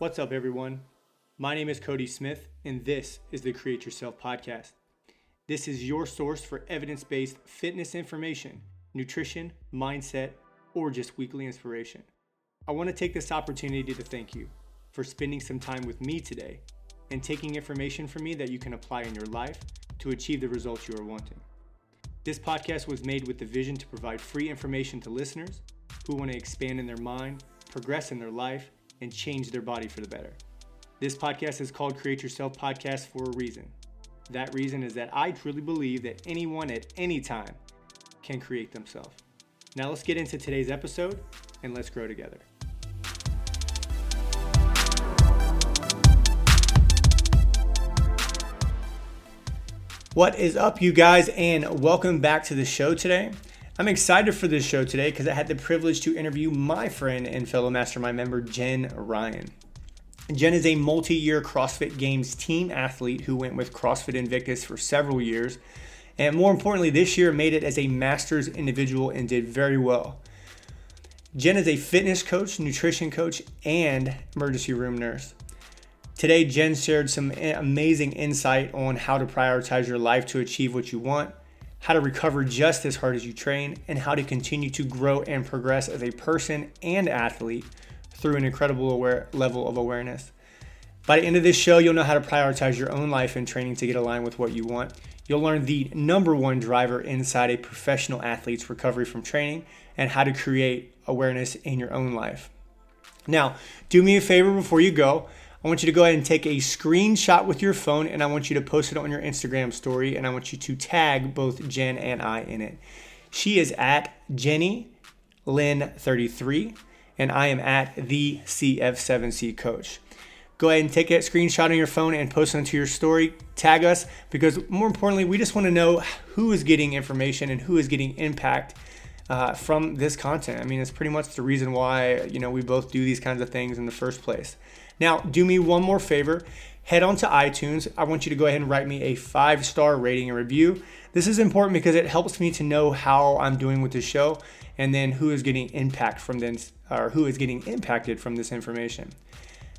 What's up, everyone? My name is Cody Smith, and this is the Create Yourself podcast. This is your source for evidence based fitness information, nutrition, mindset, or just weekly inspiration. I want to take this opportunity to thank you for spending some time with me today and taking information from me that you can apply in your life to achieve the results you are wanting. This podcast was made with the vision to provide free information to listeners who want to expand in their mind, progress in their life, and change their body for the better. This podcast is called Create Yourself Podcast for a reason. That reason is that I truly believe that anyone at any time can create themselves. Now let's get into today's episode and let's grow together. What is up, you guys, and welcome back to the show today. I'm excited for this show today because I had the privilege to interview my friend and fellow mastermind member, Jenn Ryan. Jenn is a multi year CrossFit Games team athlete who went with CrossFit Invictus for several years, and more importantly, this year made it as a master's individual and did very well. Jenn is a fitness coach, nutrition coach, and emergency room nurse. Today, Jenn shared some amazing insight on how to prioritize your life to achieve what you want, how to recover just as hard as you train, and how to continue to grow and progress as a person and athlete through an incredible aware, level of awareness. By the end of this show, you'll know how to prioritize your own life and training to get aligned with what you want. You'll learn the number one driver inside a professional athlete's recovery from training and how to create awareness in your own life. Now, do me a favor before you go. I want you to go ahead and take a screenshot with your phone and I want you to post it on your Instagram story and I want you to tag both Jenn and I in it. She is at Jenny Lynn 33 and I am at the CF7C coach. Go ahead and take a screenshot on your phone and post it onto your story. Tag us because more importantly, we just want to know who is getting information and who is getting impact uh, from this content. I mean, it's pretty much the reason why you know we both do these kinds of things in the first place. Now, do me one more favor. Head on to iTunes. I want you to go ahead and write me a five star rating and review. This is important because it helps me to know how I'm doing with the show and then who is getting impact from this or who is getting impacted from this information.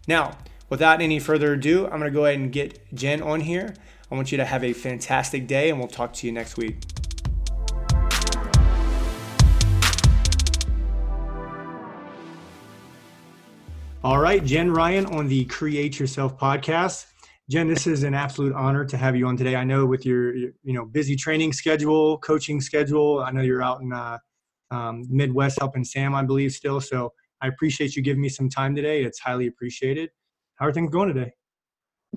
Now, without any further ado, I'm going to go ahead and get Jenn on here. I want you to have a fantastic day and we'll talk to you next week. All right, Jenn Ryan on the Create Yourself podcast. Jenn, this is an absolute honor to have you on today. I know with your, you know busy training schedule, coaching schedule, I know you're out in uh, um, Midwest helping Sam, I believe, still. So I appreciate you giving me some time today. It's highly appreciated. How are things going today?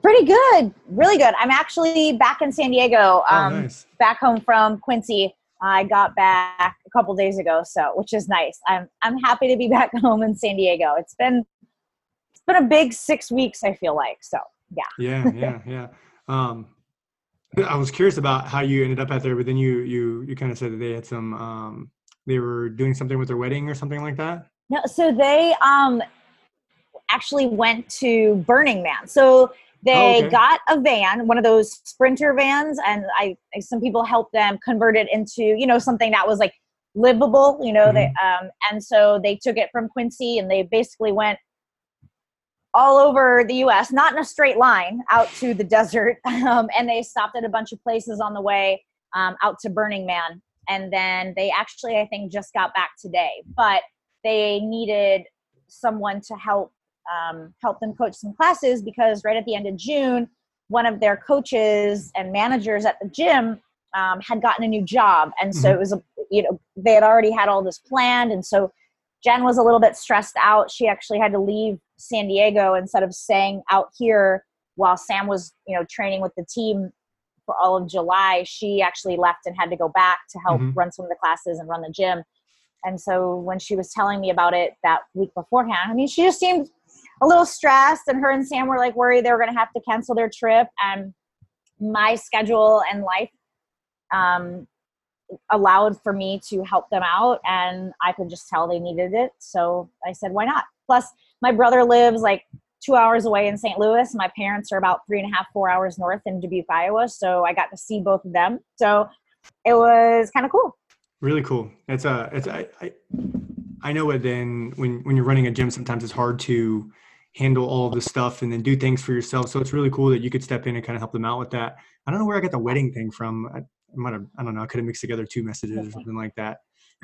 Pretty good, really good. I'm actually back in San Diego, Oh, um, nice. back home from Quincy. I got back a couple days ago, so which is nice. I'm I'm happy to be back home in San Diego. It's been been a big six weeks. I feel like so. Yeah. Yeah, yeah, yeah. Um, I was curious about how you ended up out there, but then you you you kind of said that they had some um, they were doing something with their wedding or something like that. No, so they um actually went to Burning Man. So they Oh, okay. got a van, one of those sprinter vans, and I I- some people helped them convert it into you know something that was like livable. You know, they Mm-hmm. um and so they took it from Quincy and they basically went all over the U.S. Not in a straight line out to the desert, um, and they stopped at a bunch of places on the way um, out to Burning Man, and then they actually I think just got back today, but they needed someone to help um, help them coach some classes because right at the end of June, one of their coaches and managers at the gym um, had gotten a new job, and so Mhm. it was a you know they had already had all this planned, and so Jen was a little bit stressed out. She actually had to leave San Diego instead of staying out here while Sam was you know training with the team for all of July. She actually left and had to go back to help Mhm. run some of the classes and run the gym. And so when she was telling me about it that week beforehand, I mean, she just seemed a little stressed, and her and Sam were like worried they were going to have to cancel their trip. And my schedule and life um, allowed for me to help them out, and I could just tell they needed it. So I said, why not? Plus, my brother lives like two hours away in St. Louis. My parents are about three and a half, four hours north in Dubuque, Iowa. So I got to see both of them. So it was kind of cool. Really cool. It's a it's I, I I know it then when when you're running a gym sometimes it's hard to handle all of the stuff and then do things for yourself. So it's really cool that you could step in and kind of help them out with that. I don't know where I got the wedding thing from. I might have, I don't know, I could have mixed together two messages or something like that.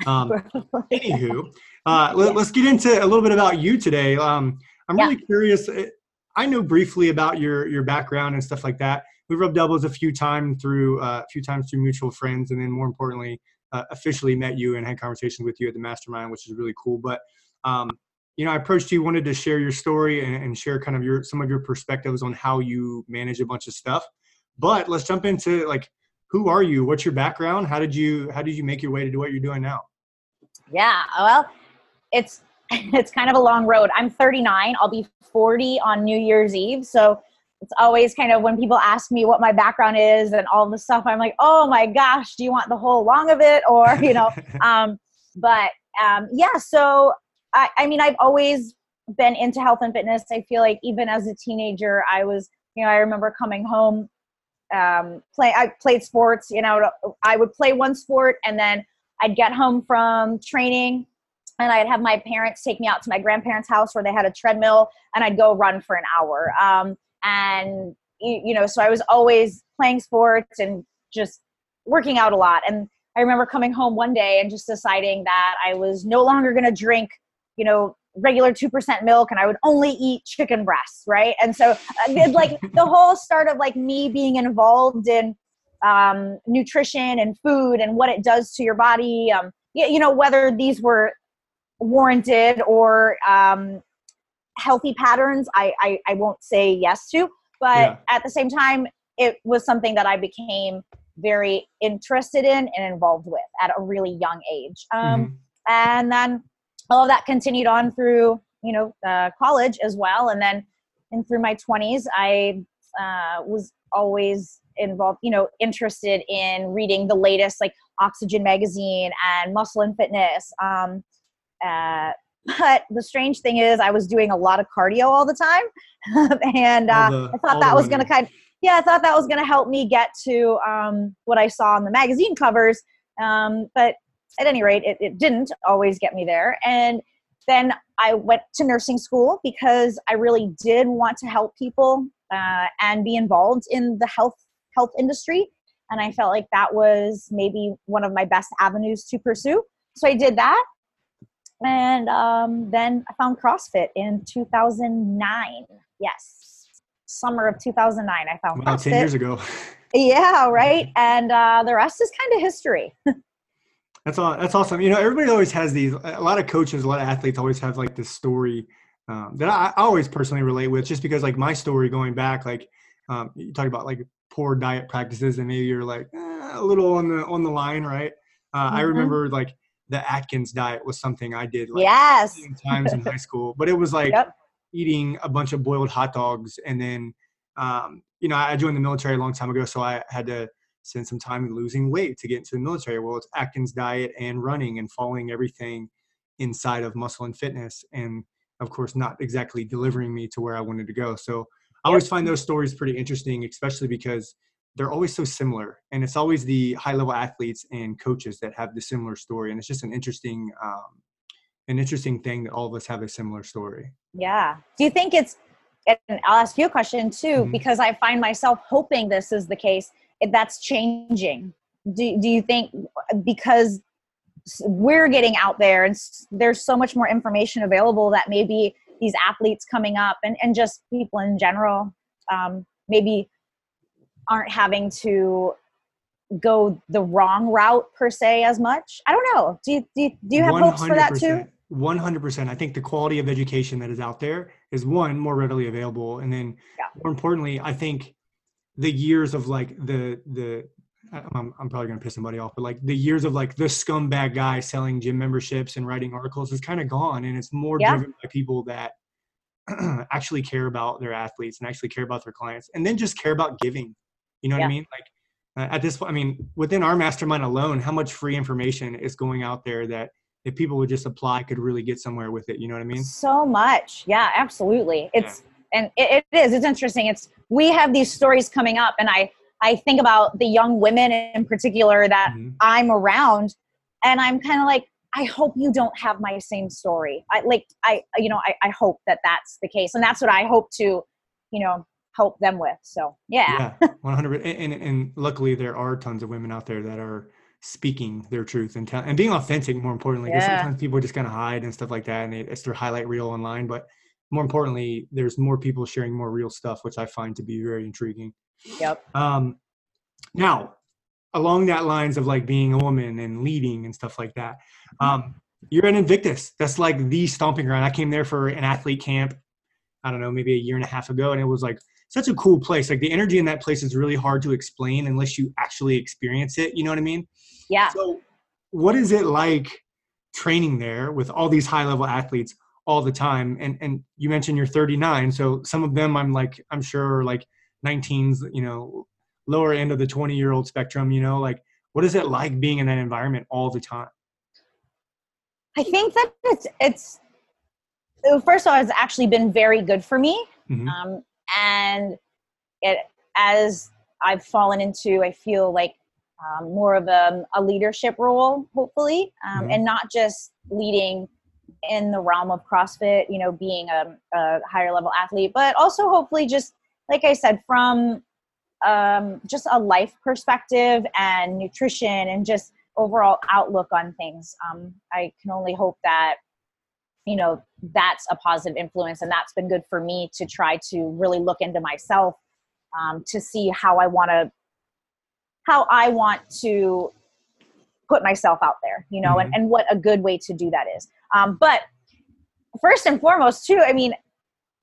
Um, anywho, uh, let, us get into a little bit about you today. Um, I'm really yeah. curious. Eh, I know briefly about your your background and stuff like that. We've rubbed elbows a few times through uh, a few times through mutual friends, and then more importantly, uh, officially met you and had conversations with you at the mastermind, which is really cool. But um, you know, I approached you, wanted to share your story and, and, share kind of your some of your perspectives on how you manage a bunch of stuff. But let's jump into like, who are you? What's your background? How did you how did you make your way to do what you're doing now? Yeah, well, it's it's kind of a long road. I'm 39. I'll be 40 on New Year's Eve. So it's always kind of when people ask me what my background is and all the stuff, I'm like, oh my gosh, do you want the whole long of it? Or, you know, um, but um, yeah, so I, I mean, I've always been into health and fitness. I feel like even as a teenager, I was, you know, I remember coming home, um, play, I played sports, you know, I would play one sport and then I'd get home from training and I'd have my parents take me out to my grandparents' house where they had a treadmill, and I'd go run for an hour. Um, and you know, so I was always playing sports and just working out a lot. And I remember coming home one day and just deciding that I was no longer going to drink, you know, regular 2% milk and I would only eat chicken breasts, right? And so uh, like the whole start of like me being involved in um, nutrition and food and what it does to your body, um, you know, whether these were warranted or um, healthy patterns, I, I, I won't say yes to. But yeah. at the same time, it was something that I became very interested in and involved with at a really young age. Um, mm-hmm. And then all of that continued on through, you know, uh, college as well. And then and through my 20s, I uh, was always involved, you know, interested in reading the latest like Oxygen magazine and Muscle and Fitness. Um, uh, but the strange thing is, I was doing a lot of cardio all the time, and uh, the, I thought that was going to kind of yeah, I thought that was going to help me get to um, what I saw on the magazine covers. Um, but at any rate, it, it didn't always get me there. And then I went to nursing school because I really did want to help people uh, and be involved in the health health industry. And I felt like that was maybe one of my best avenues to pursue. So I did that and um, then I found CrossFit in 2009. Yes, summer of 2009. I found wow, CrossFit. 10 years ago. yeah, right. And uh, the rest is kind of history. that's all. That's awesome. You know, everybody always has these. A lot of coaches, a lot of athletes always have like this story um, that I, I, always personally relate with, just because like my story going back, like um, you talk about like poor diet practices, and maybe you're like eh, a little on the on the line, right? Uh, mm-hmm. I remember like the Atkins diet was something I did like yes. times in high school, but it was like yep. eating a bunch of boiled hot dogs. And then, um, you know, I joined the military a long time ago, so I had to spend some time losing weight to get into the military. Well, it's Atkins diet and running and following everything inside of muscle and fitness. And of course, not exactly delivering me to where I wanted to go. So I always find those stories pretty interesting, especially because they're always so similar and it's always the high level athletes and coaches that have the similar story and it's just an interesting um, an interesting thing that all of us have a similar story yeah do you think it's and i'll ask you a question too mm-hmm. because i find myself hoping this is the case that's changing do, do you think because we're getting out there and there's so much more information available that maybe these athletes coming up and, and just people in general um, maybe aren't having to go the wrong route per se as much. I don't know. Do you, do you, do you have hopes for that too? 100%. I think the quality of education that is out there is one, more readily available. And then yeah. more importantly, I think the years of like the, the, I'm, I'm probably going to piss somebody off, but like the years of like the scumbag guy selling gym memberships and writing articles is kind of gone. And it's more yeah. driven by people that actually care about their athletes and actually care about their clients and then just care about giving you know yeah. what I mean? Like uh, at this point, I mean, within our mastermind alone, how much free information is going out there that if people would just apply, could really get somewhere with it. You know what I mean? So much. Yeah, absolutely. It's, yeah. And it, it is, it's interesting. It's, we have these stories coming up and I, I think about the young women in particular that mm-hmm. I'm around and I'm kind of like, I hope you don't have my same story. I like, I, you know, I, I hope that that's the case. And that's what I hope to, you know, help them with. So yeah. Yeah. 100. And, and, and luckily there are tons of women out there that are speaking their truth and tell, and being authentic more importantly, because Yeah. sometimes people just kind of hide and stuff like that. And it, it's their highlight reel online, but more importantly, there's more people sharing more real stuff, which I find to be very intriguing. Yep. Um, now, along that lines of like being a woman and leading and stuff like that, um, you're at Invictus. That's like the stomping ground. I came there for an athlete camp. I don't know, maybe a year and a half ago, and it was like such a cool place. Like the energy in that place is really hard to explain unless you actually experience it. You know what I mean? Yeah. So, what is it like training there with all these high level athletes all the time? And and you mentioned you're 39, so some of them I'm like I'm sure like 19s, you know, lower end of the 20 year old spectrum. You know, like what is it like being in that environment all the time? I think that it's, it's, first of all, it's actually been very good for me. Mhm. um, and it as I've fallen into, I feel like um, more of a, a leadership role, hopefully, um, Mhm. and not just leading in the realm of CrossFit, you know, being a, a higher level athlete, but also hopefully just like I said, from um, just a life perspective and nutrition and just overall outlook on things. Um, I can only hope that you know that's a positive influence and that's been good for me to try to really look into myself um, to see how i want to how i want to put myself out there you know and, and what a good way to do that is um, but first and foremost too i mean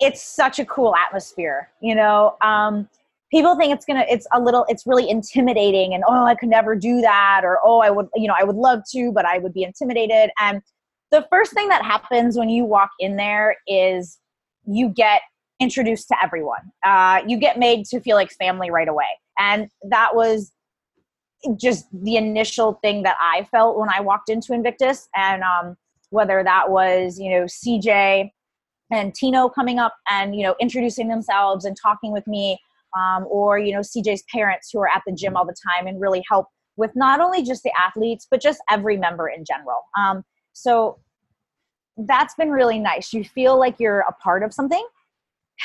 it's such a cool atmosphere you know um, people think it's gonna it's a little it's really intimidating and oh i could never do that or oh i would you know i would love to but i would be intimidated and the first thing that happens when you walk in there is you get introduced to everyone. Uh, you get made to feel like family right away. And that was just the initial thing that I felt when I walked into Invictus. And um, whether that was, you know, CJ and Tino coming up and, you know, introducing themselves and talking with me, um, or, you know, CJ's parents who are at the gym all the time and really help with not only just the athletes, but just every member in general. Um, so that's been really nice. You feel like you're a part of something.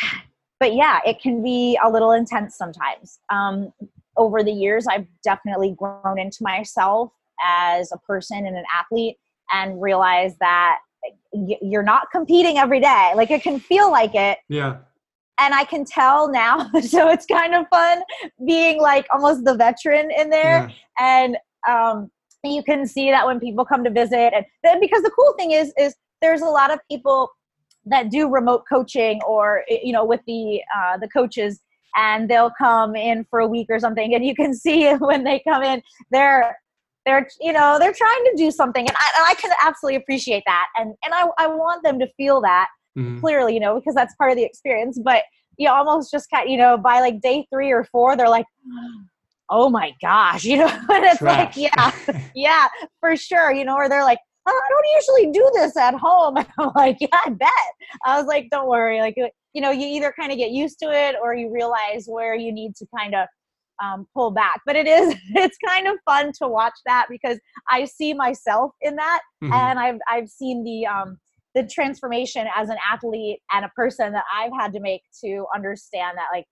But yeah, it can be a little intense sometimes. Um, over the years, I've definitely grown into myself as a person and an athlete and realize that y- you're not competing every day. Like it can feel like it, Yeah. and I can tell now. so it's kind of fun being like almost the veteran in there Yeah. and um, you can see that when people come to visit and then because the cool thing is is there's a lot of people that do remote coaching or you know with the uh, the coaches and they'll come in for a week or something and you can see when they come in they're they're you know they're trying to do something and I, and I can absolutely appreciate that and and I, I want them to feel that Mhm. clearly you know because that's part of the experience but you almost just kind you know by like day three or four they're like oh my gosh you know and it's like yeah yeah for sure you know or they're like oh, i don't usually do this at home. I'm like yeah i bet. I was like don't worry like you know you either kind of get used to it or you realize where you need to kind of um, pull back but it is it's kind of fun to watch that because i see myself in that Mhm. and I've I've seen the um the transformation as an athlete and a person that I've had to make to understand that like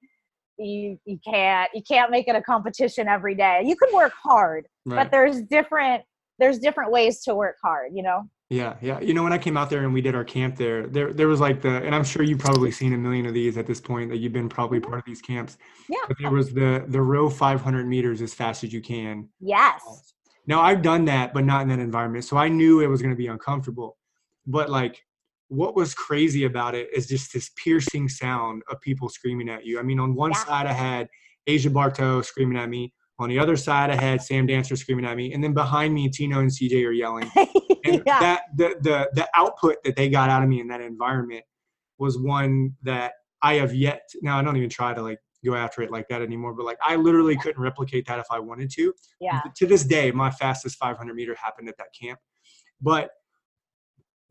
you you can't you can't make it a competition every day. You can work hard, Right. but there's different there's different ways to work hard, you know. Yeah, yeah. You know, when I came out there and we did our camp there, there there was like the, and I'm sure you've probably seen a million of these at this point that you've been probably mm-hmm. part of these camps. Yeah. But there was the the row 500 meters as fast as you can. Yes. Now I've done that, but not in that environment, so I knew it was going to be uncomfortable. But like, what was crazy about it is just this piercing sound of people screaming at you. I mean, on one Yeah. side I had Asia Bartow screaming at me. On the other side, I had Sam Dancer screaming at me, and then behind me, Tino and CJ are yelling. and yeah. that the, the the output that they got out of me in that environment was one that I have yet now I don't even try to like go after it like that anymore but like I literally couldn't replicate that if I wanted to yeah. to this day my fastest 500 meter happened at that camp but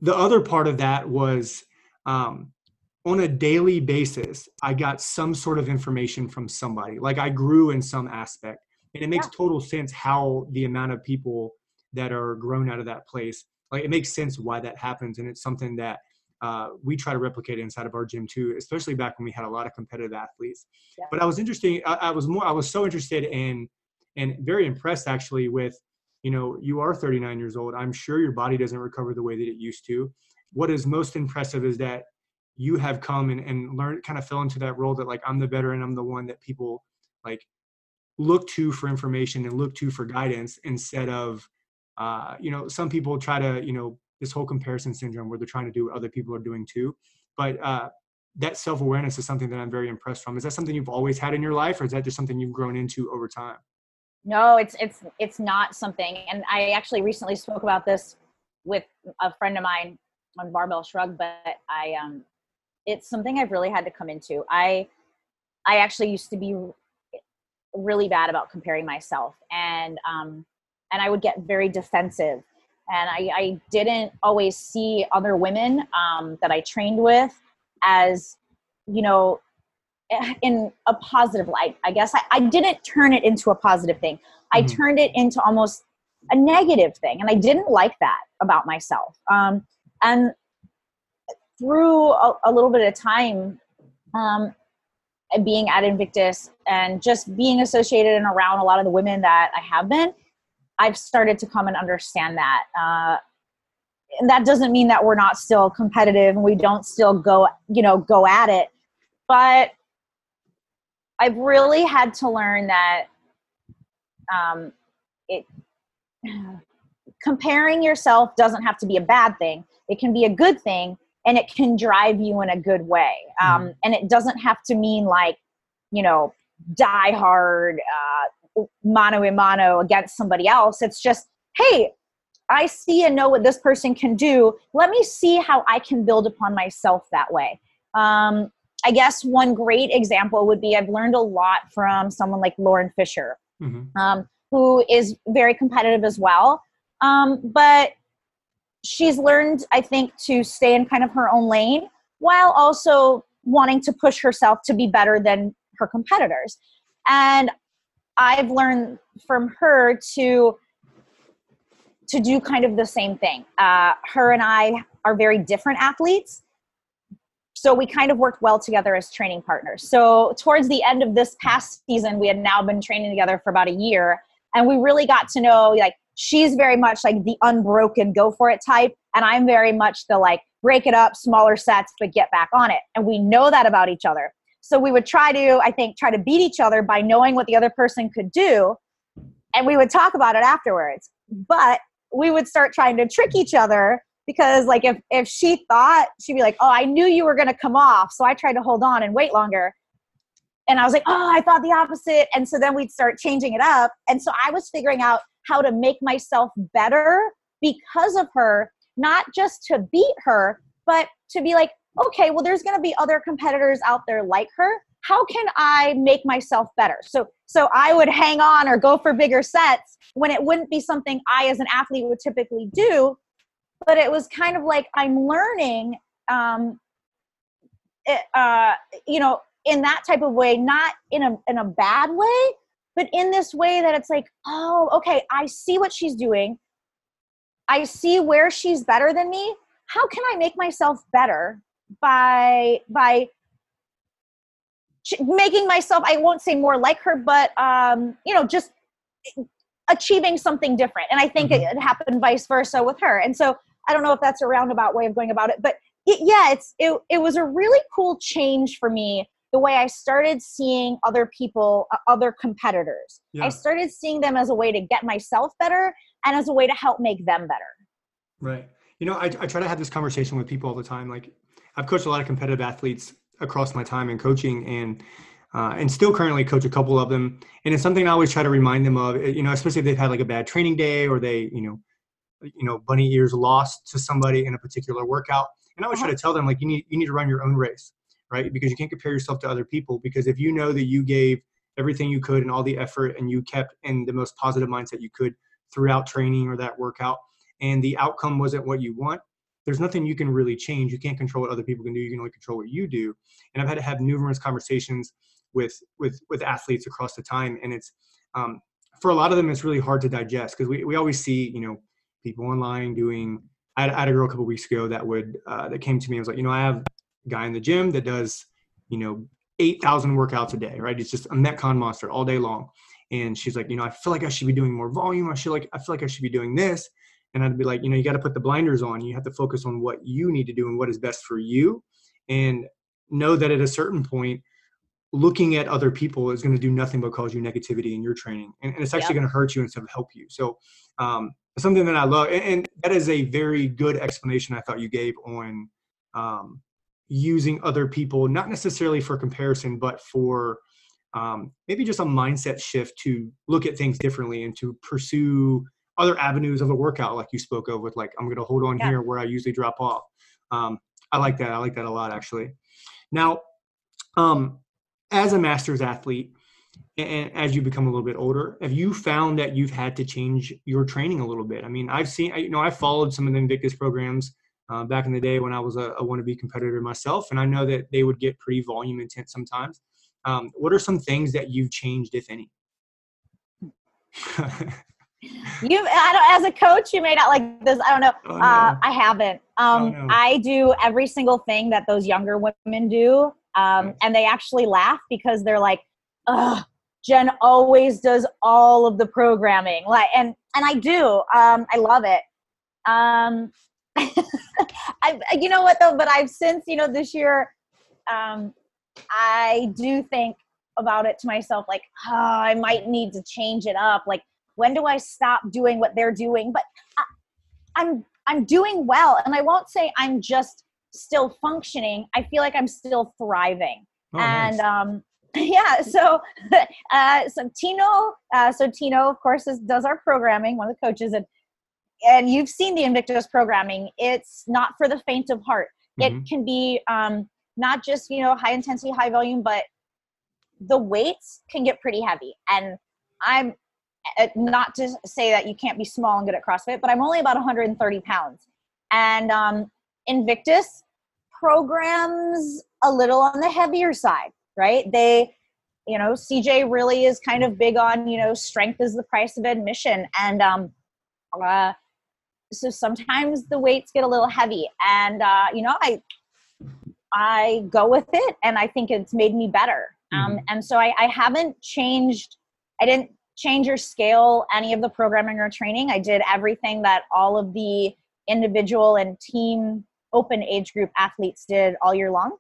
the other part of that was um, on a daily basis i got some sort of information from somebody like i grew in some aspect and it makes Yeah. total sense how the amount of people that are grown out of that place like it makes sense why that happens and it's something that uh, we try to replicate inside of our gym too especially back when we had a lot of competitive athletes yeah. but i was interesting I, I was more i was so interested in and very impressed actually with you know you are 39 years old i'm sure your body doesn't recover the way that it used to what is most impressive is that you have come and, and learned kind of fell into that role that like i'm the veteran i'm the one that people like look to for information and look to for guidance instead of uh, you know some people try to you know this whole comparison syndrome where they're trying to do what other people are doing too. But uh, that self-awareness is something that i'm very impressed from. Is that something you've always had in your life or is that just something you've grown into over time? No it's it's it's not something. And i actually recently spoke about this with a friend of mine on Barbell Shrugged but i um it's something i've really had to come into. I i actually used to be really bad about comparing myself. And um and i would get very defensive. And i i didn't always see other women um that i trained with as you know in a positive light i guess. I, I didn't turn it into a positive thing. I mm-hmm. turned it into almost a negative thing and i didn't like that about myself. Um and through a, a little bit of time um, being at Invictus and just being associated and around a lot of the women that I have been, I've started to come and understand that. Uh, and that doesn't mean that we're not still competitive and we don't still go, you know, go at it. But I've really had to learn that um, it comparing yourself doesn't have to be a bad thing. It can be a good thing and it can drive you in a good way. Um, mm. And it doesn't have to mean like, you know, die hard, uh, mano a mano against somebody else. It's just, hey, I see and know what this person can do. Let me see how I can build upon myself that way. Um, I guess one great example would be I've learned a lot from someone like Lauren Fisher, mm-hmm. um, who is very competitive as well. Um, but she's learned, I think, to stay in kind of her own lane while also wanting to push herself to be better than her competitors. And I've learned from her to to do kind of the same thing. Uh, her and I are very different athletes, so we kind of worked well together as training partners. So towards the end of this past season, we had now been training together for about a year, and we really got to know like she's very much like the unbroken go for it type and i'm very much the like break it up smaller sets but get back on it. And we know that about each other. So we would try to i think try to beat each other by knowing what the other person could do and we would talk about it afterwards. But we would start trying to trick each other because like if if she thought she'd be like oh i knew you were going to come off so i tried to hold on and wait longer. And i was like oh i thought the opposite. And so then we'd start changing it up. And so i was figuring out how to make myself better because of her, not just to beat her, but to be like, okay, well, there's going to be other competitors out there like her. How can I make myself better? So, so I would hang on or go for bigger sets when it wouldn't be something I, as an athlete, would typically do. But it was kind of like I'm learning, um, it, uh, you know, in that type of way, not in a in a bad way, but in this way that it's like, oh, okay, I see what she's doing. I see where she's better than me. How can I make myself better by by making myself I won't say more like her, but um, you know, just achieving something different. And I think mm-hmm. it, it, happened vice versa with her. And so I don't know if that's a roundabout way of going about it, but it, yeah, it's it, it was a really cool change for me the way I started seeing other people, uh, other competitors. Yeah. I started seeing them as a way to get myself better and as a way to help make them better. Right. You know, I, I try to have this conversation with people all the time. Like, I've coached a lot of competitive athletes across my time in coaching, and uh, and still currently coach a couple of them. And it's something I always try to remind them of. You know, especially if they've had like a bad training day or they, you know, you know, bunny ears lost to somebody in a particular workout. And I always try uh-huh. to tell them like you need you need to run your own race right? Because you can't compare yourself to other people. Because if you know that you gave everything you could and all the effort and you kept in the most positive mindset you could throughout training or that workout, and the outcome wasn't what you want, there's nothing you can really change. You can't control what other people can do. You can only control what you do. And I've had to have numerous conversations with with with athletes across the time, and it's um, for a lot of them it's really hard to digest because we we always see you know people online doing I had, a girl a couple weeks ago that would uh, that came to me and was like, you know, I have guy in the gym that does, you know, eight thousand workouts a day, right? He's just a metcon monster all day long. And she's like, you know, I feel like I should be doing more volume. I should like I feel like I should be doing this. And I'd be like, you know, you got to put the blinders on. You have to focus on what you need to do and what is best for you. And know that at a certain point, looking at other people is going to do nothing but cause you negativity in your training. And, and it's actually going to hurt you instead of help you. So um, something that I love, and, and, that is a very good explanation I thought you gave on um, using other people, not necessarily for comparison, but for um, maybe just a mindset shift to look at things differently and to pursue other avenues of a workout, like you spoke of, with like I'm going to hold on yeah. here where I usually drop off. Um, I like that. I like that a lot, actually. Now, um, as a master's athlete, and as you become a little bit older have you found that you've had to change your training a little bit i mean i've seen you know i followed some of the invictus programs uh, back in the day when i was a, a wannabe competitor myself and i know that they would get pretty volume intense sometimes um, what are some things that you've changed if any you as a coach you may not like this i don't know oh, no. uh, i haven't um, oh, no. i do every single thing that those younger women do um, and they actually laugh because they're like Ugh, Jenn always does all of the programming. Like, and and I do. Um, I love it. I, you know what though? But I've since you know this year, um, I do think about it to myself like, oh, I might need to change it up. Like, when do I stop doing what they're doing? But I, I'm I'm doing well, and I won't say I'm just still functioning. I feel like I'm still thriving. Oh, and nice. um, yeah so uh, so tino uh, so tino of course is, does our programming one of the coaches and and you've seen the invictus programming it's not for the faint of heart mm-hmm. it can be um, not just you know high intensity high volume but the weights can get pretty heavy and i'm uh, not to say that you can't be small and good at crossfit but i'm only about 130 pounds and um, invictus programs a little on the heavier side right? They, you know, CJ really is kind of big on, you know, strength is the price of admission. And um, uh, so sometimes the weights get a little heavy. And, uh, you know, I, I go with it and I think it's made me better. Um, mm-hmm. and so I, I haven't changed, I didn't change or scale any of the programming or training. I did everything that all of the individual and team open age group athletes did all year long.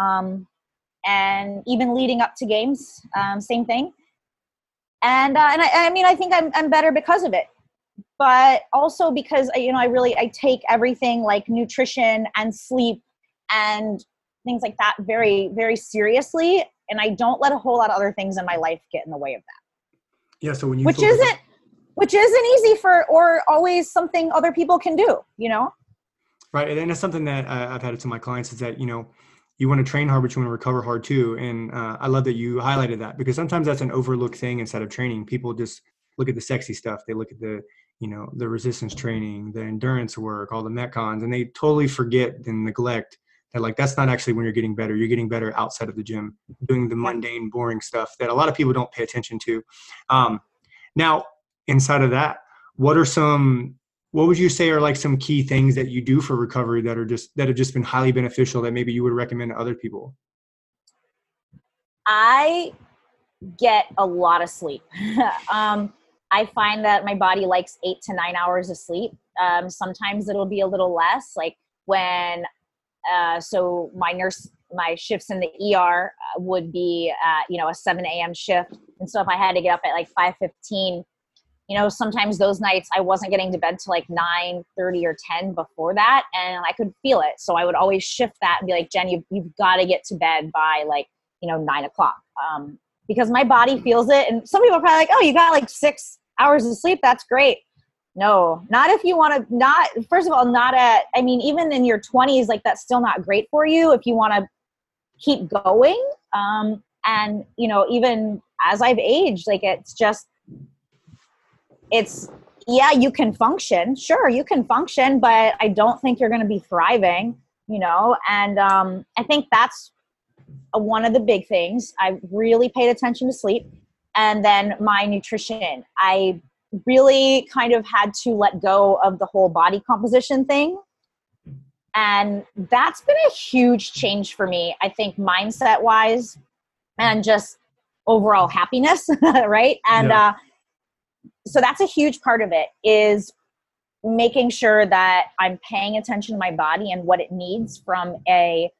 Um, and even leading up to games, um, same thing. And uh, and I, I mean, I think I'm I'm better because of it, but also because you know I really I take everything like nutrition and sleep and things like that very very seriously, and I don't let a whole lot of other things in my life get in the way of that. Yeah. So when you which isn't which isn't easy for or always something other people can do, you know. Right, and that's something that uh, I've had to my clients is that you know you want to train hard, but you want to recover hard too. And uh, I love that you highlighted that because sometimes that's an overlooked thing instead of training. People just look at the sexy stuff. They look at the, you know, the resistance training, the endurance work, all the metcons, and they totally forget and neglect that like that's not actually when you're getting better. You're getting better outside of the gym, doing the mundane, boring stuff that a lot of people don't pay attention to. Um, now, inside of that, what are some what would you say are like some key things that you do for recovery that are just that have just been highly beneficial that maybe you would recommend to other people i get a lot of sleep um, i find that my body likes eight to nine hours of sleep. Um, sometimes it'll be a little less like when uh, so my nurse my shifts in the er would be uh, you know a 7 a.m shift and so if i had to get up at like 5.15 you know sometimes those nights i wasn't getting to bed till like 9 30 or 10 before that and i could feel it. So i would always shift that and be like jenn you've, you've got to get to bed by like you know 9 o'clock. Um, because my body feels it. And some people are probably like oh you got like six hours of sleep. That's great. No not if you want to not first of all not at i mean even in your 20s like that's still not great for you if you want to keep going. Um, and you know even as i've aged like it's just it's yeah you can function. Sure you can function but i don't think you're going to be thriving you know? And um, i think that's one of the big things i really paid attention to sleep and then my nutrition i really kind of had to let go of the whole body composition thing. And that's been a huge change for me, I think, mindset wise and just overall happiness, right? And yeah. uh, so that's a huge part of it is making sure that I'm paying attention to my body and what it needs from a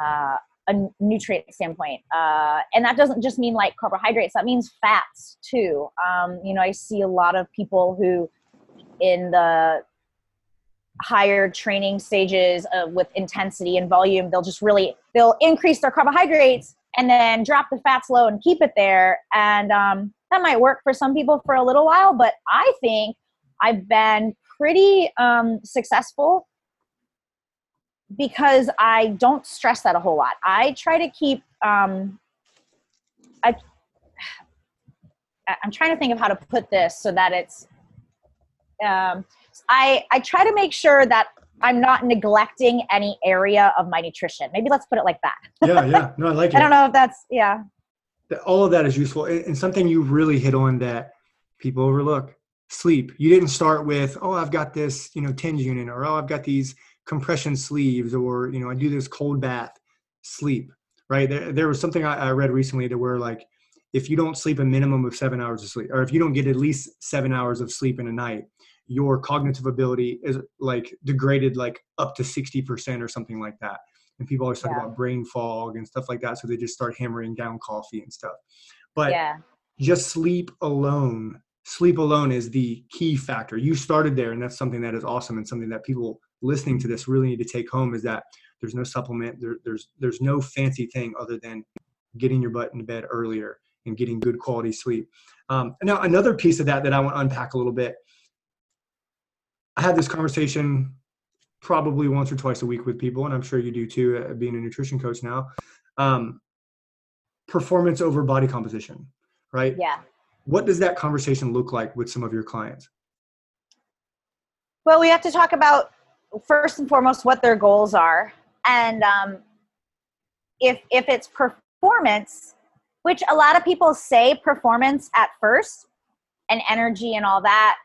uh, a nutrient standpoint. Uh, and that doesn't just mean like carbohydrates, that means fats too. Um, you know, I see a lot of people who in the higher training stages uh, with intensity and volume, they'll just really, they'll increase their carbohydrates and then drop the fats low and keep it there. And um, that might work for some people for a little while, but I think I've been pretty um, successful because I don't stress that a whole lot. I try to keep um, I I'm trying to think of how to put this so that it's um, I I try to make sure that I'm not neglecting any area of my nutrition. Maybe let's put it like that. yeah, yeah. No, I like it. I don't know if that's yeah. All of that is useful, and something you really hit on that people overlook: sleep. You didn't start with, oh, I've got this, you know, TENS unit, or oh, I've got these compression sleeves or you know i do this cold bath sleep right there, there was something I, I read recently that where like if you don't sleep a minimum of seven hours of sleep or if you don't get at least seven hours of sleep in a night your cognitive ability is like degraded like up to 60% or something like that and people always talk yeah. about brain fog and stuff like that so they just start hammering down coffee and stuff but yeah. just sleep alone sleep alone is the key factor you started there and that's something that is awesome and something that people listening to this really need to take home is that there's no supplement there, there's there's no fancy thing other than getting your butt into bed earlier and getting good quality sleep. Um, now another piece of that that i want to unpack a little bit i had this conversation probably once or twice a week with people and i'm sure you do too uh, being a nutrition coach now um, performance over body composition right? Yeah. What does that conversation look like with some of your clients? Well we have to talk about first and foremost what their goals are. And um, if if it's performance which a lot of people say performance at first and energy and all that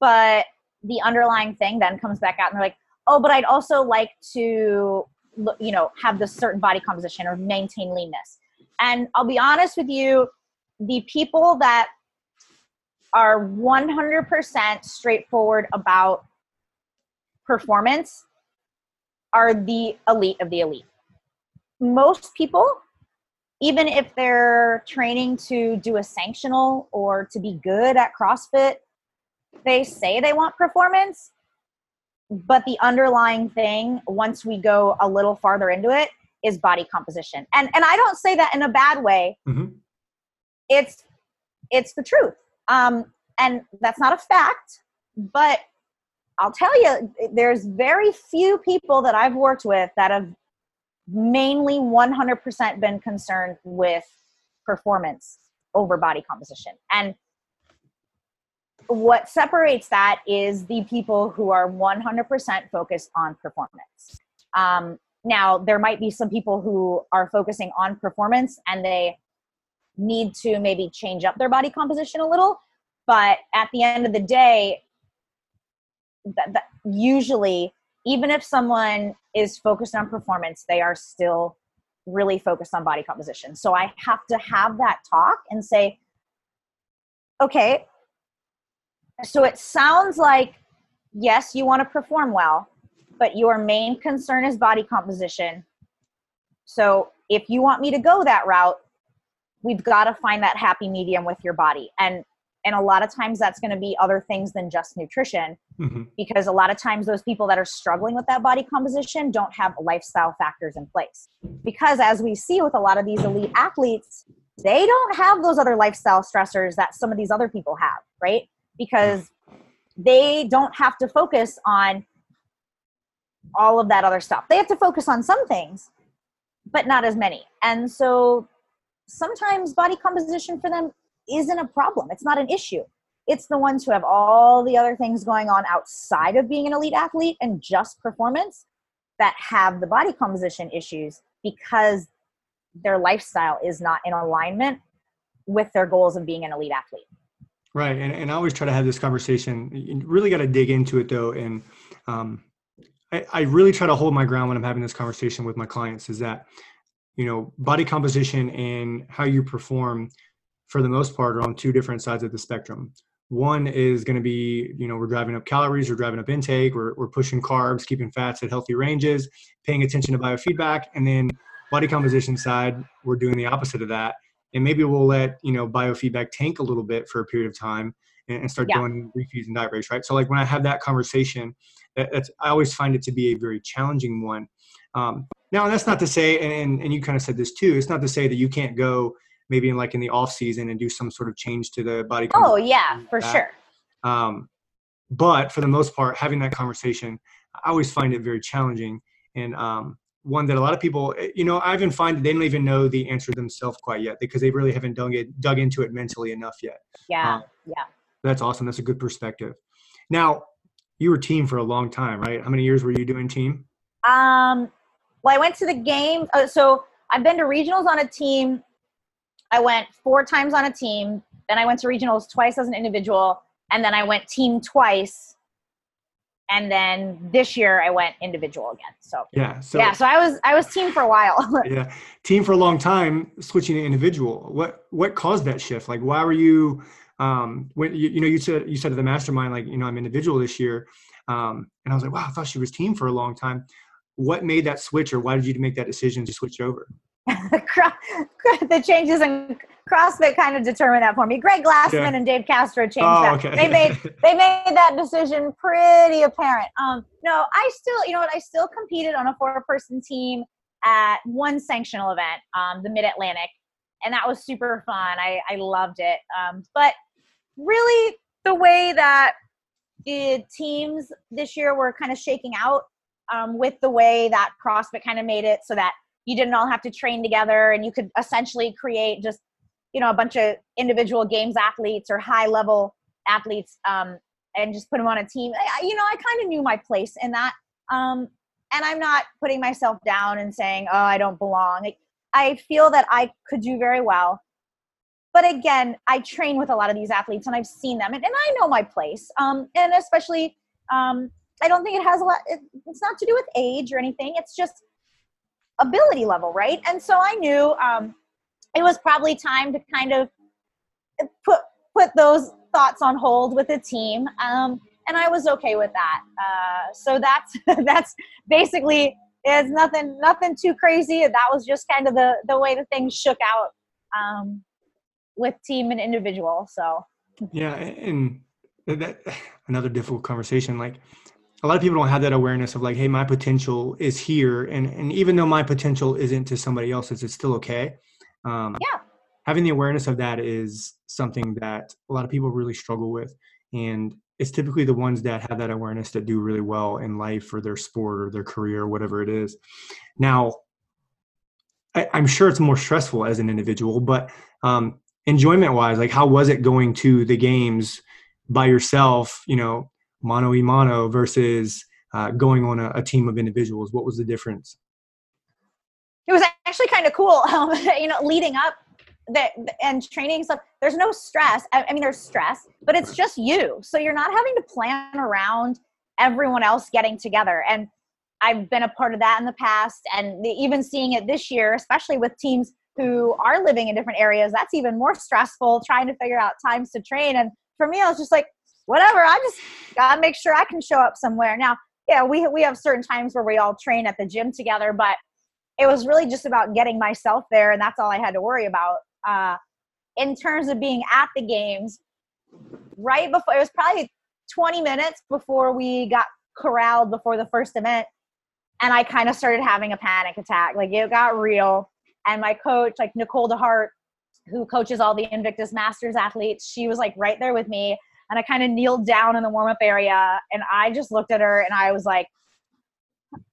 but the underlying thing then comes back out and they're like oh but i'd also like to you know have this certain body composition or maintain leanness. And i'll be honest with you the people that are 100% straightforward about performance are the elite of the elite. Most people, even if they're training to do a sanctional or to be good at CrossFit, they say they want performance, but the underlying thing, once we go a little farther into it, is body composition. And and I don't say that in a bad way. Mm-hmm. It's it's the truth. Um, and that's not a fact, but I'll tell you, there's very few people that I've worked with that have mainly 100% been concerned with performance over body composition. And what separates that is the people who are 100% focused on performance. Um, now, there might be some people who are focusing on performance and they need to maybe change up their body composition a little. But at the end of the day, that, that usually even if someone is focused on performance they are still really focused on body composition. So i have to have that talk and say okay so it sounds like yes you want to perform well but your main concern is body composition. So if you want me to go that route we've got to find that happy medium with your body. And and a lot of times that's going to be other things than just nutrition mm-hmm. because a lot of times those people that are struggling with that body composition don't have lifestyle factors in place. Because as we see with a lot of these elite athletes they don't have those other lifestyle stressors that some of these other people have right? Because they don't have to focus on all of that other stuff. They have to focus on some things but not as many. And so sometimes body composition for them isn't a problem. It's not an issue. It's the ones who have all the other things going on outside of being an elite athlete and just performance that have the body composition issues because their lifestyle is not in alignment with their goals of being an elite athlete. Right. And, and I always try to have this conversation. You really got to dig into it though. And um, I, I really try to hold my ground when I'm having this conversation with my clients is that, you know, body composition and how you perform for the most part are on two different sides of the spectrum. One is going to be, you know, we're driving up calories, we're driving up intake, we're, we're pushing carbs, keeping fats at healthy ranges, paying attention to biofeedback. And then body composition side, we're doing the opposite of that. And maybe we'll let, you know, biofeedback tank a little bit for a period of time and, and start yeah. going refeeds and diet breaks, right? So like when I have that conversation, that, that's, I always find it to be a very challenging one. Um, now, that's not to say, and, and you kind of said this too, it's not to say that you can't go maybe in like in the off season and do some sort of change to the body. Oh yeah, for that. sure. Um, but for the most part, having that conversation, I always find it very challenging and um, one that a lot of people, eh, you know, I even find that they don't even know the answer themselves quite yet because they really haven't dug it, dug into it mentally enough yet. Yeah, um, yeah. That's awesome. That's a good perspective. Now, you were team for a long time, right? How many years were you doing team? Um, well, I went to the game. Uh, so I've been to regionals on a team I went four times on a team. Then I went to regionals twice as an individual, and then I went team twice. And then this year I went individual again. So yeah, so yeah, so I was I was team for a while. yeah, team for a long time, switching to individual. What what caused that shift? Like, why were you? Um, when you, you know you said you said to the mastermind like you know I'm individual this year, um, and I was like wow I thought she was team for a long time. What made that switch, or why did you make that decision to switch over? the changes in CrossFit kind of determined that for me. Greg Glassman yeah. and Dave Castro changed oh, that. Okay. They made they made that decision pretty apparent. Um, no, I still, you know what? I still competed on a four-person team at one sanctional event, um, the Mid Atlantic, and that was super fun. I I loved it. Um, but really, the way that the teams this year were kind of shaking out um, with the way that CrossFit kind of made it so that you didn't all have to train together and you could essentially create just you know a bunch of individual games athletes or high level athletes um, and just put them on a team. I, you know i kind of knew my place in that um, and i'm not putting myself down and saying oh i don't belong. I feel that i could do very well. But again i train with a lot of these athletes and i've seen them and, and i know my place um, and especially um, i don't think it has a lot it, it's not to do with age or anything. It's just ability level, right? And so I knew um, it was probably time to kind of put put those thoughts on hold with the team, um, and I was okay with that. Uh, so that's that's basically it's nothing nothing too crazy. That was just kind of the the way the things shook out um, with team and individual. So yeah, and that another difficult conversation like a lot of people don't have that awareness of like hey my potential is here and and even though my potential isn't to somebody else's it's still okay. Um, yeah. having the awareness of that is something that a lot of people really struggle with and it's typically the ones that have that awareness that do really well in life or their sport or their career or whatever it is. Now I, am sure it's more stressful as an individual but um, enjoyment wise like how was it going to the games by yourself you know mano y mano versus uh, going on a, a, team of individuals? What was the difference? It was actually kind of cool. Um, you know, leading up that and training stuff. There's no stress. I, I mean, there's stress, but it's just you. So you're not having to plan around everyone else getting together. And I've been a part of that in the past, and the, even seeing it this year, especially with teams who are living in different areas, that's even more stressful trying to figure out times to train. And for me, I was just like, whatever. I just gotta make sure I can show up somewhere. Now, yeah, we we have certain times where we all train at the gym together, but it was really just about getting myself there, and that's all I had to worry about. Uh, in terms of being at the games, right before it was probably 20 minutes before we got corralled before the first event, and I kind of started having a panic attack. Like it got real, and my coach, like Nicole DeHart, who coaches all the Invictus Masters athletes, she was like right there with me and I kind of kneeled down in the warm up area and I just looked at her and I was like,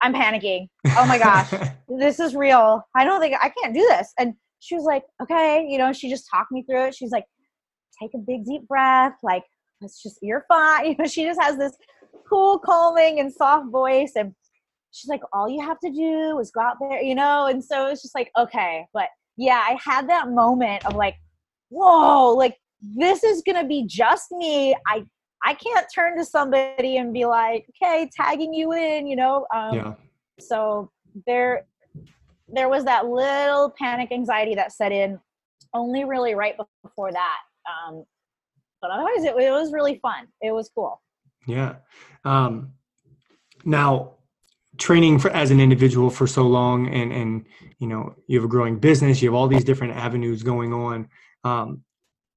I'm panicking. Oh my gosh, this is real. I don't think I can't do this. And she was like, okay, you know, she just talked me through it. She's like, take a big deep breath. Like, it's just, you're fine. You know, she just has this cool, calming, and soft voice. And she's like, all you have to do is go out there, you know? And so it's just like, okay. But yeah, I had that moment of like, whoa, like this is going to be just me. I I can't turn to somebody and be like, okay, tagging you in, you know. Um, yeah. So there, there was that little panic anxiety that set in, only really right before that. Um, but otherwise, it, it was really fun. It was cool. Yeah. Um, now, training for as an individual for so long, and and you know, you have a growing business, you have all these different avenues going on. Um,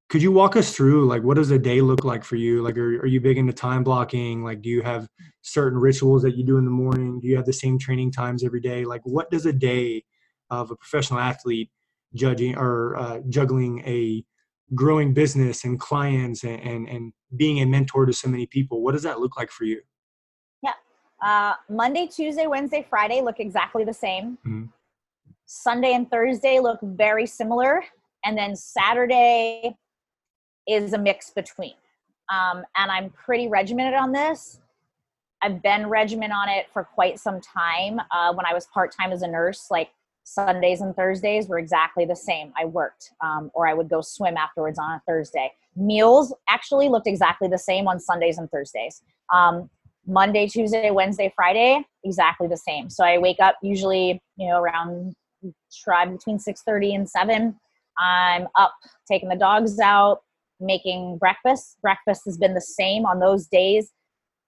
could you walk us through like what does a day look like for you? Like are, are you big into time blocking? Like do you have certain rituals that you do in the morning? Do you have the same training times every day? Like what does a day of a professional athlete judging or uh, juggling a growing business and clients and, and, and being a mentor to so many people what does that look like for you? Yeah. Uh, monday tuesday wednesday friday look exactly the same. Mm-hmm. sunday and thursday look very similar. And then saturday is a mix between. Um, and I'm pretty regimented on this. I've been regimented on it for quite some time. Uh, when I was part time as a nurse, like Sundays and Thursdays were exactly the same. I worked, um, or I would go swim afterwards on a Thursday. Meals actually looked exactly the same on Sundays and Thursdays. Um, Monday, Tuesday, Wednesday, Friday, exactly the same. So I wake up usually, you know, around try between six thirty and seven. I'm up taking the dogs out, making breakfast. Breakfast has been the same on those days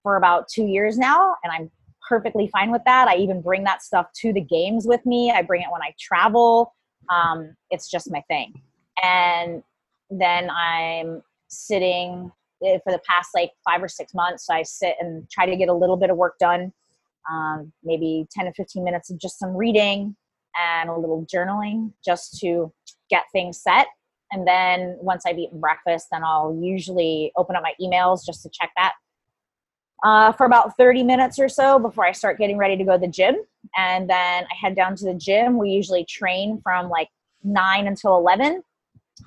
for about two years now, and I'm perfectly fine with that. I even bring that stuff to the games with me. I bring it when I travel. Um, it's just my thing. And then I'm sitting eh, for the past like five or six months. I sit and try to get a little bit of work done, um, maybe 10 to 15 minutes of just some reading and a little journaling just to get things set and then once I've eaten breakfast, then I'll usually open up my emails just to check that uh, for about 30 minutes or so before I start getting ready to go to the gym. And then I head down to the gym. We usually train from like 9 until 11.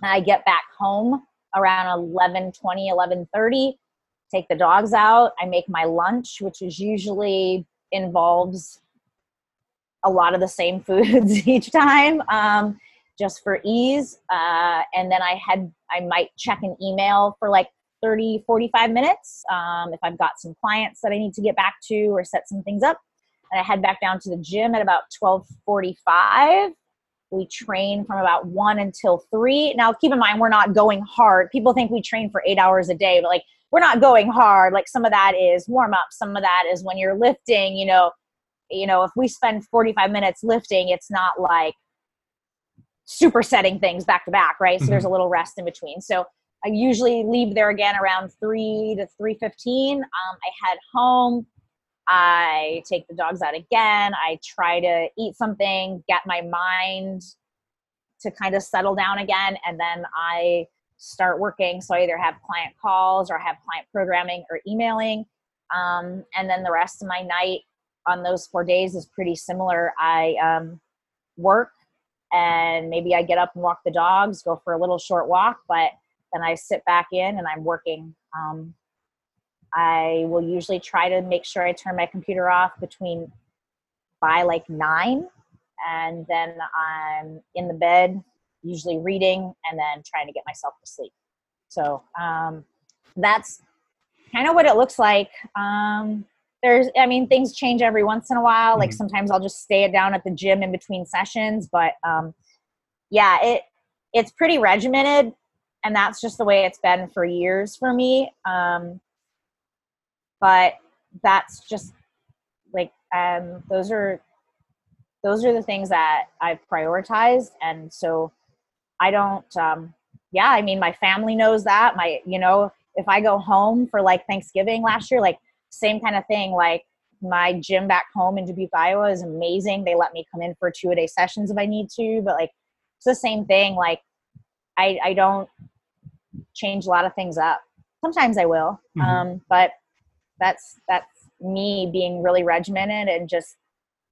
I get back home around 11 20, 11 30, take the dogs out. I make my lunch, which is usually involves a lot of the same foods each time. Um, just for ease. Uh, and then I had, I might check an email for like 30, 45 minutes um, if I've got some clients that I need to get back to or set some things up. And I head back down to the gym at about 1245. We train from about one until three. Now, keep in mind, we're not going hard. People think we train for eight hours a day, but like we're not going hard. Like some of that is warm up. Some of that is when you're lifting, you know, you know, if we spend 45 minutes lifting, it's not like supersetting things back to back, right? So mm-hmm. there's a little rest in between. So I usually leave there again around three to three fifteen. Um, I head home. I take the dogs out again. I try to eat something, get my mind to kind of settle down again, and then I start working. So I either have client calls or I have client programming or emailing. Um, and then the rest of my night on those four days is pretty similar. I um, work and maybe I get up and walk the dogs, go for a little short walk, but then I sit back in and I'm working. Um, I will usually try to make sure I turn my computer off between by like nine, and then I'm in the bed, usually reading, and then trying to get myself to sleep. So um, that's kind of what it looks like. Um, there's i mean things change every once in a while. Like mm-hmm. sometimes i'll just stay it down at the gym in between sessions but um yeah it it's pretty regimented and that's just the way it's been for years for me. Um but that's just like um those are those are the things that i've prioritized and so i don't um yeah i mean my family knows that. My you know if i go home for like thanksgiving last year like same kind of thing. Like my gym back home in Dubuque, Iowa is amazing. They let me come in for two a day sessions if I need to, but like it's the same thing. Like I, I don't change a lot of things up. Sometimes I will, mm-hmm. um, but that's that's me being really regimented and just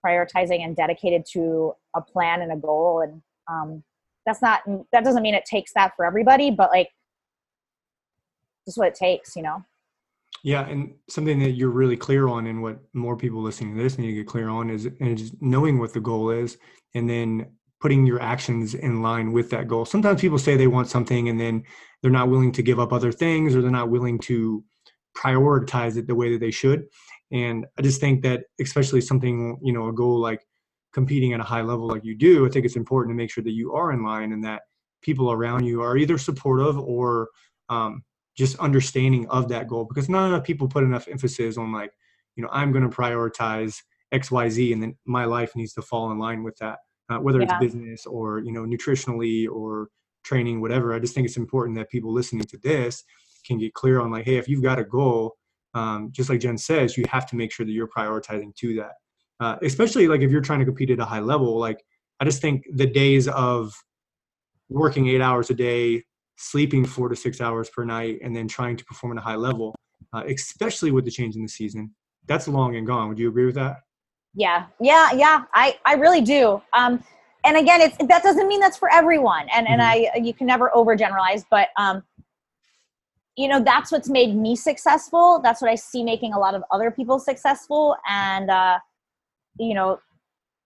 prioritizing and dedicated to a plan and a goal. And um, that's not that doesn't mean it takes that for everybody, but like just what it takes, you know. Yeah, and something that you're really clear on, and what more people listening to this need to get clear on is, is knowing what the goal is, and then putting your actions in line with that goal. Sometimes people say they want something and then they're not willing to give up other things or they're not willing to prioritize it the way that they should. And I just think that especially something, you know, a goal like competing at a high level like you do, I think it's important to make sure that you are in line and that people around you are either supportive or um, just understanding of that goal because not enough people put enough emphasis on like, you know, I'm going to prioritize XYZ and then my life needs to fall in line with that uh, whether it's business or you know nutritionally or training whatever. I just think it's important that people listening to this can get clear on like hey if you've got a goal um, just like jenn says you have to make sure that you're prioritizing to that. Uh, especially like if you're trying to compete at a high level like i just think the days of working eight hours a day sleeping four to six hours per night and then trying to perform at a high level uh, especially with the change in the season that's long and gone would you agree with that yeah, yeah, yeah. I I really do. Um, and again, it's that doesn't mean that's for everyone, and mm-hmm. and I you can never overgeneralize, but um, you know that's what's made me successful. That's what I see making a lot of other people successful, and uh, you know,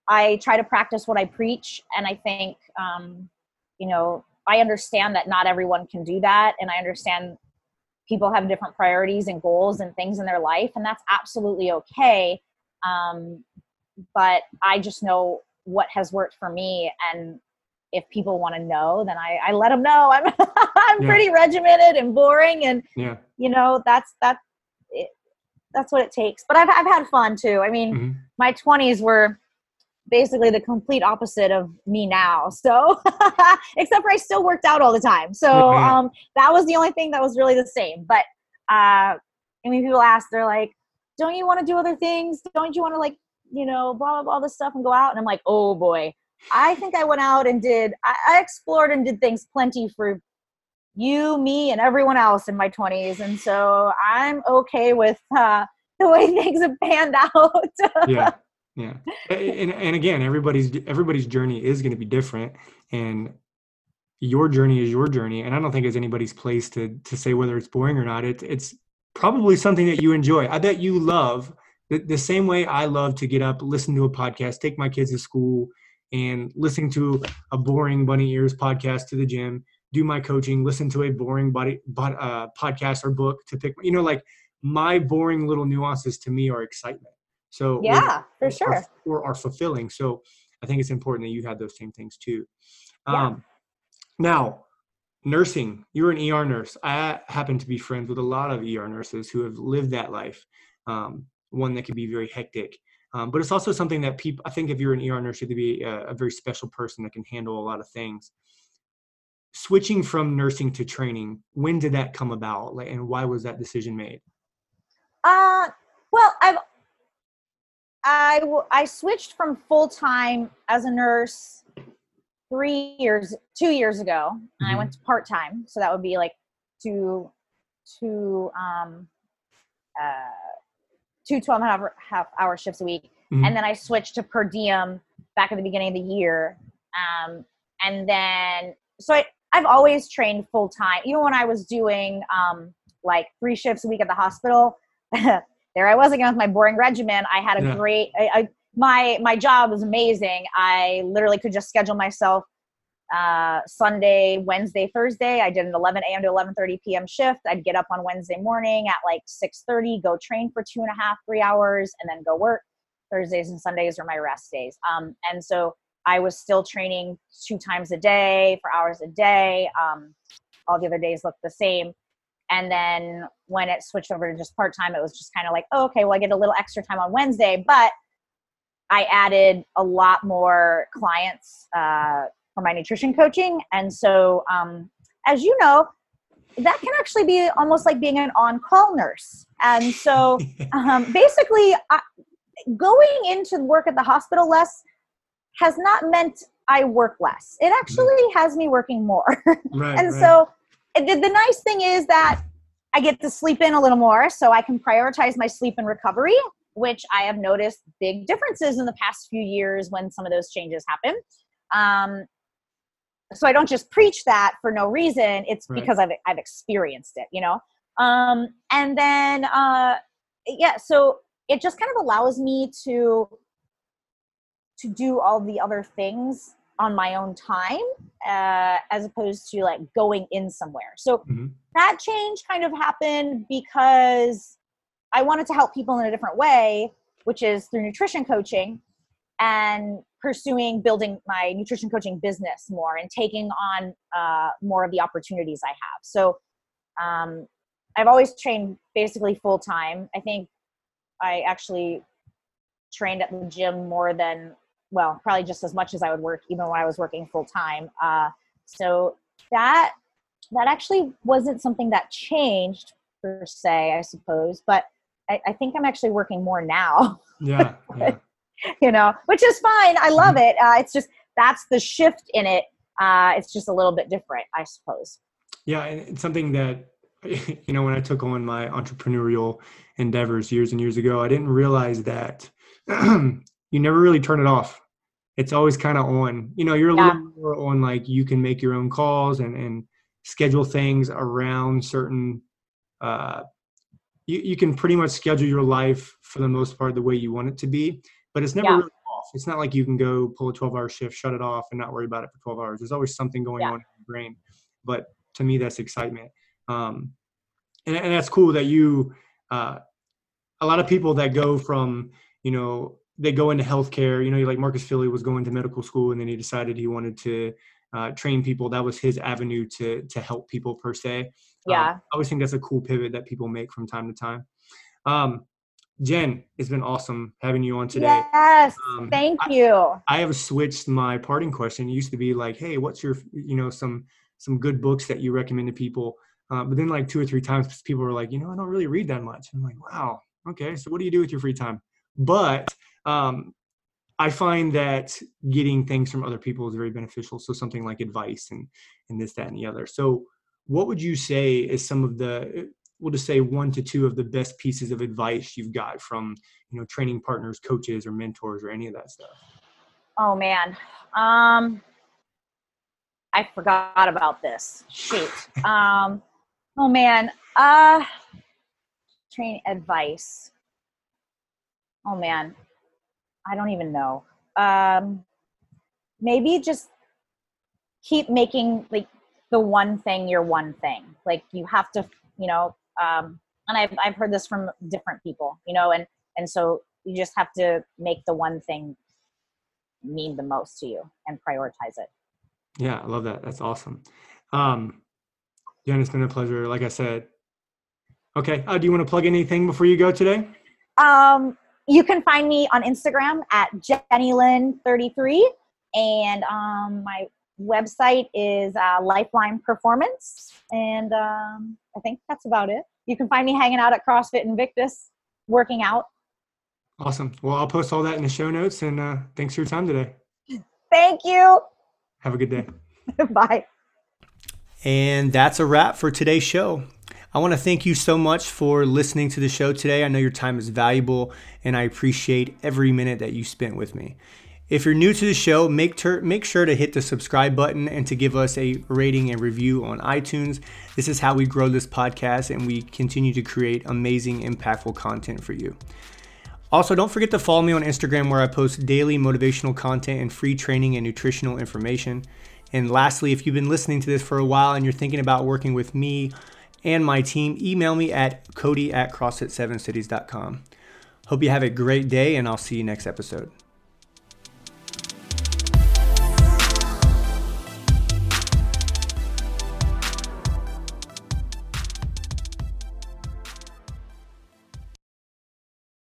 I try to practice what I preach, and I think um, you know I understand that not everyone can do that, and I understand people have different priorities and goals and things in their life, and that's absolutely okay. Um, but I just know what has worked for me and if people want to know then I, I let them know I'm I'm yeah. pretty regimented and boring and yeah. you know that's that it, that's what it takes but I've I've had fun too I mean mm-hmm. my 20s were basically the complete opposite of me now so except for I still worked out all the time so um that was the only thing that was really the same but uh I mean people ask they're like don't you want to do other things don't you want to like you know, blah, blah, blah, all this stuff and go out. And I'm like, oh boy, I think I went out and did, I, I explored and did things plenty for you, me, and everyone else in my 20s. And so I'm okay with uh, the way things have panned out. yeah. Yeah. And, and again, everybody's, everybody's journey is going to be different. And your journey is your journey. And I don't think it's anybody's place to, to say whether it's boring or not. It's, it's probably something that you enjoy. I bet you love the, the same way I love to get up, listen to a podcast, take my kids to school, and listen to a boring bunny ears podcast to the gym, do my coaching, listen to a boring body but uh, podcast or book to pick. You know, like my boring little nuances to me are excitement. So yeah, for sure, are, or are fulfilling. So I think it's important that you had those same things too. Yeah. Um, now, nursing. You're an ER nurse. I happen to be friends with a lot of ER nurses who have lived that life. Um, one that can be very hectic. Um, but it's also something that people, I think if you're an ER nurse, you have to be a, a, very special person that can handle a lot of things. Switching from nursing to training, when did that come about? Like, and why was that decision made? Uh, well, I've, I, I switched from full time as a nurse three years, two years ago. Mm-hmm. I went to part time. So that would be like two, two, um, uh, two 12 and a half, half hour shifts a week. Mm-hmm. And then I switched to per diem back at the beginning of the year. Um, and then, so I, I've always trained full time. Even when I was doing um, like three shifts a week at the hospital, there I was again with my boring regimen. I had a yeah. great, I, I, my, my job was amazing. I literally could just schedule myself uh, Sunday, Wednesday, Thursday. I did an 11 a.m. to 11:30 p.m. shift. I'd get up on Wednesday morning at like 6:30, go train for two and a half, three hours, and then go work. Thursdays and Sundays are my rest days. Um, and so I was still training two times a day for hours a day. Um, all the other days looked the same. And then when it switched over to just part time, it was just kind of like, oh, okay, well, I get a little extra time on Wednesday, but I added a lot more clients uh, for my nutrition coaching. And so, um, as you know, that can actually be almost like being an on call nurse. And so, um, basically, I, going into work at the hospital less has not meant I work less. It actually mm-hmm. has me working more. Right, and right. so, the, the nice thing is that I get to sleep in a little more, so I can prioritize my sleep and recovery, which I have noticed big differences in the past few years when some of those changes happen. Um, so I don't just preach that for no reason. It's right. because I've I've experienced it, you know. Um, and then uh, yeah, so it just kind of allows me to to do all the other things on my own time uh, as opposed to like going in somewhere. So Mhm. that change kind of happened because I wanted to help people in a different way, which is through nutrition coaching and pursuing building my nutrition coaching business more and taking on uh, more of the opportunities I have. So um, I've always trained basically full time. I think I actually trained at the gym more than well, probably just as much as I would work even when I was working full time. Uh, so that that actually wasn't something that changed per se, I suppose, but I, I think I'm actually working more now. Yeah. yeah. you know, which is fine. I love it. Uh, it's just that's the shift in it. Uh, it's just a little bit different, I suppose. Yeah, and it's something that you know when I took on my entrepreneurial endeavors years and years ago, I didn't realize that you never really turn it off. It's always kind of on. You know, you're a Yeah. little more on like you can make your own calls and and schedule things around certain. Uh, you you can pretty much schedule your life for the most part the way you want it to be, but it's never Yeah. really off. It's not like you can go pull a 12 hour shift, shut it off, and not worry about it for 12 hours. There's always something going Yeah. on in your brain. But to me, that's excitement. Um, and, and that's cool that you, uh, a lot of people that go from, you know, they go into healthcare, you know, like Marcus Filly was going to medical school and then he decided he wanted to uh, train people. That was his avenue to, to help people per se. Um, Yeah. I always think that's a cool pivot that people make from time to time. Um, Jenn, it's been awesome having you on today. Yes. Um, Thank I- you. I have switched my parting question. It used to be like, "Hey, what's your, you know, some some good books that you recommend to people?" Uh, but then like two or three times, people were like, "You know, I don't really read that much." I'm like, "Wow, okay. So what do you do with your free time?" But um, I find that getting things from other people is very beneficial. So something like advice and and this, that, and the other. So what would you say is some of the we'll just say one to two of the best pieces of advice you've got from you know training partners, coaches, or mentors, or any of that stuff? Oh man. Um I forgot about this. Shoot. Um oh man. Uh train advice. Oh man. I don't even know. Um maybe just keep making like the one thing your one thing. Like you have to, you know, um and I've I've heard this from different people, you know, and and so you just have to make the one thing mean the most to you and prioritize it. Yeah, I love that. That's awesome. Um, Jenn, it's been a pleasure. Like I said, okay. Uh, do you want to plug anything before you go today? Um, you can find me on Instagram at JennyLyn33, and um, my website is uh, Lifeline Performance, and um, I think that's about it. You can find me hanging out at CrossFit Invictus, working out. Awesome. Well, I'll post all that in the show notes. And uh, thanks for your time today. Thank you. Have a good day. Bye. And that's a wrap for today's show. I want to thank you so much for listening to the show today. I know your time is valuable and I appreciate every minute that you spent with me. If you're new to the show, make, ter- make sure to hit the subscribe button and to give us a rating and review on iTunes. This is how we grow this podcast and we continue to create amazing, impactful content for you. Also, don't forget to follow me on Instagram where I post daily motivational content and free training and nutritional information. And lastly, if you've been listening to this for a while and you're thinking about working with me and my team, email me at cody at crossfit7cities.com. Hope you have a great day, and I'll see you next episode.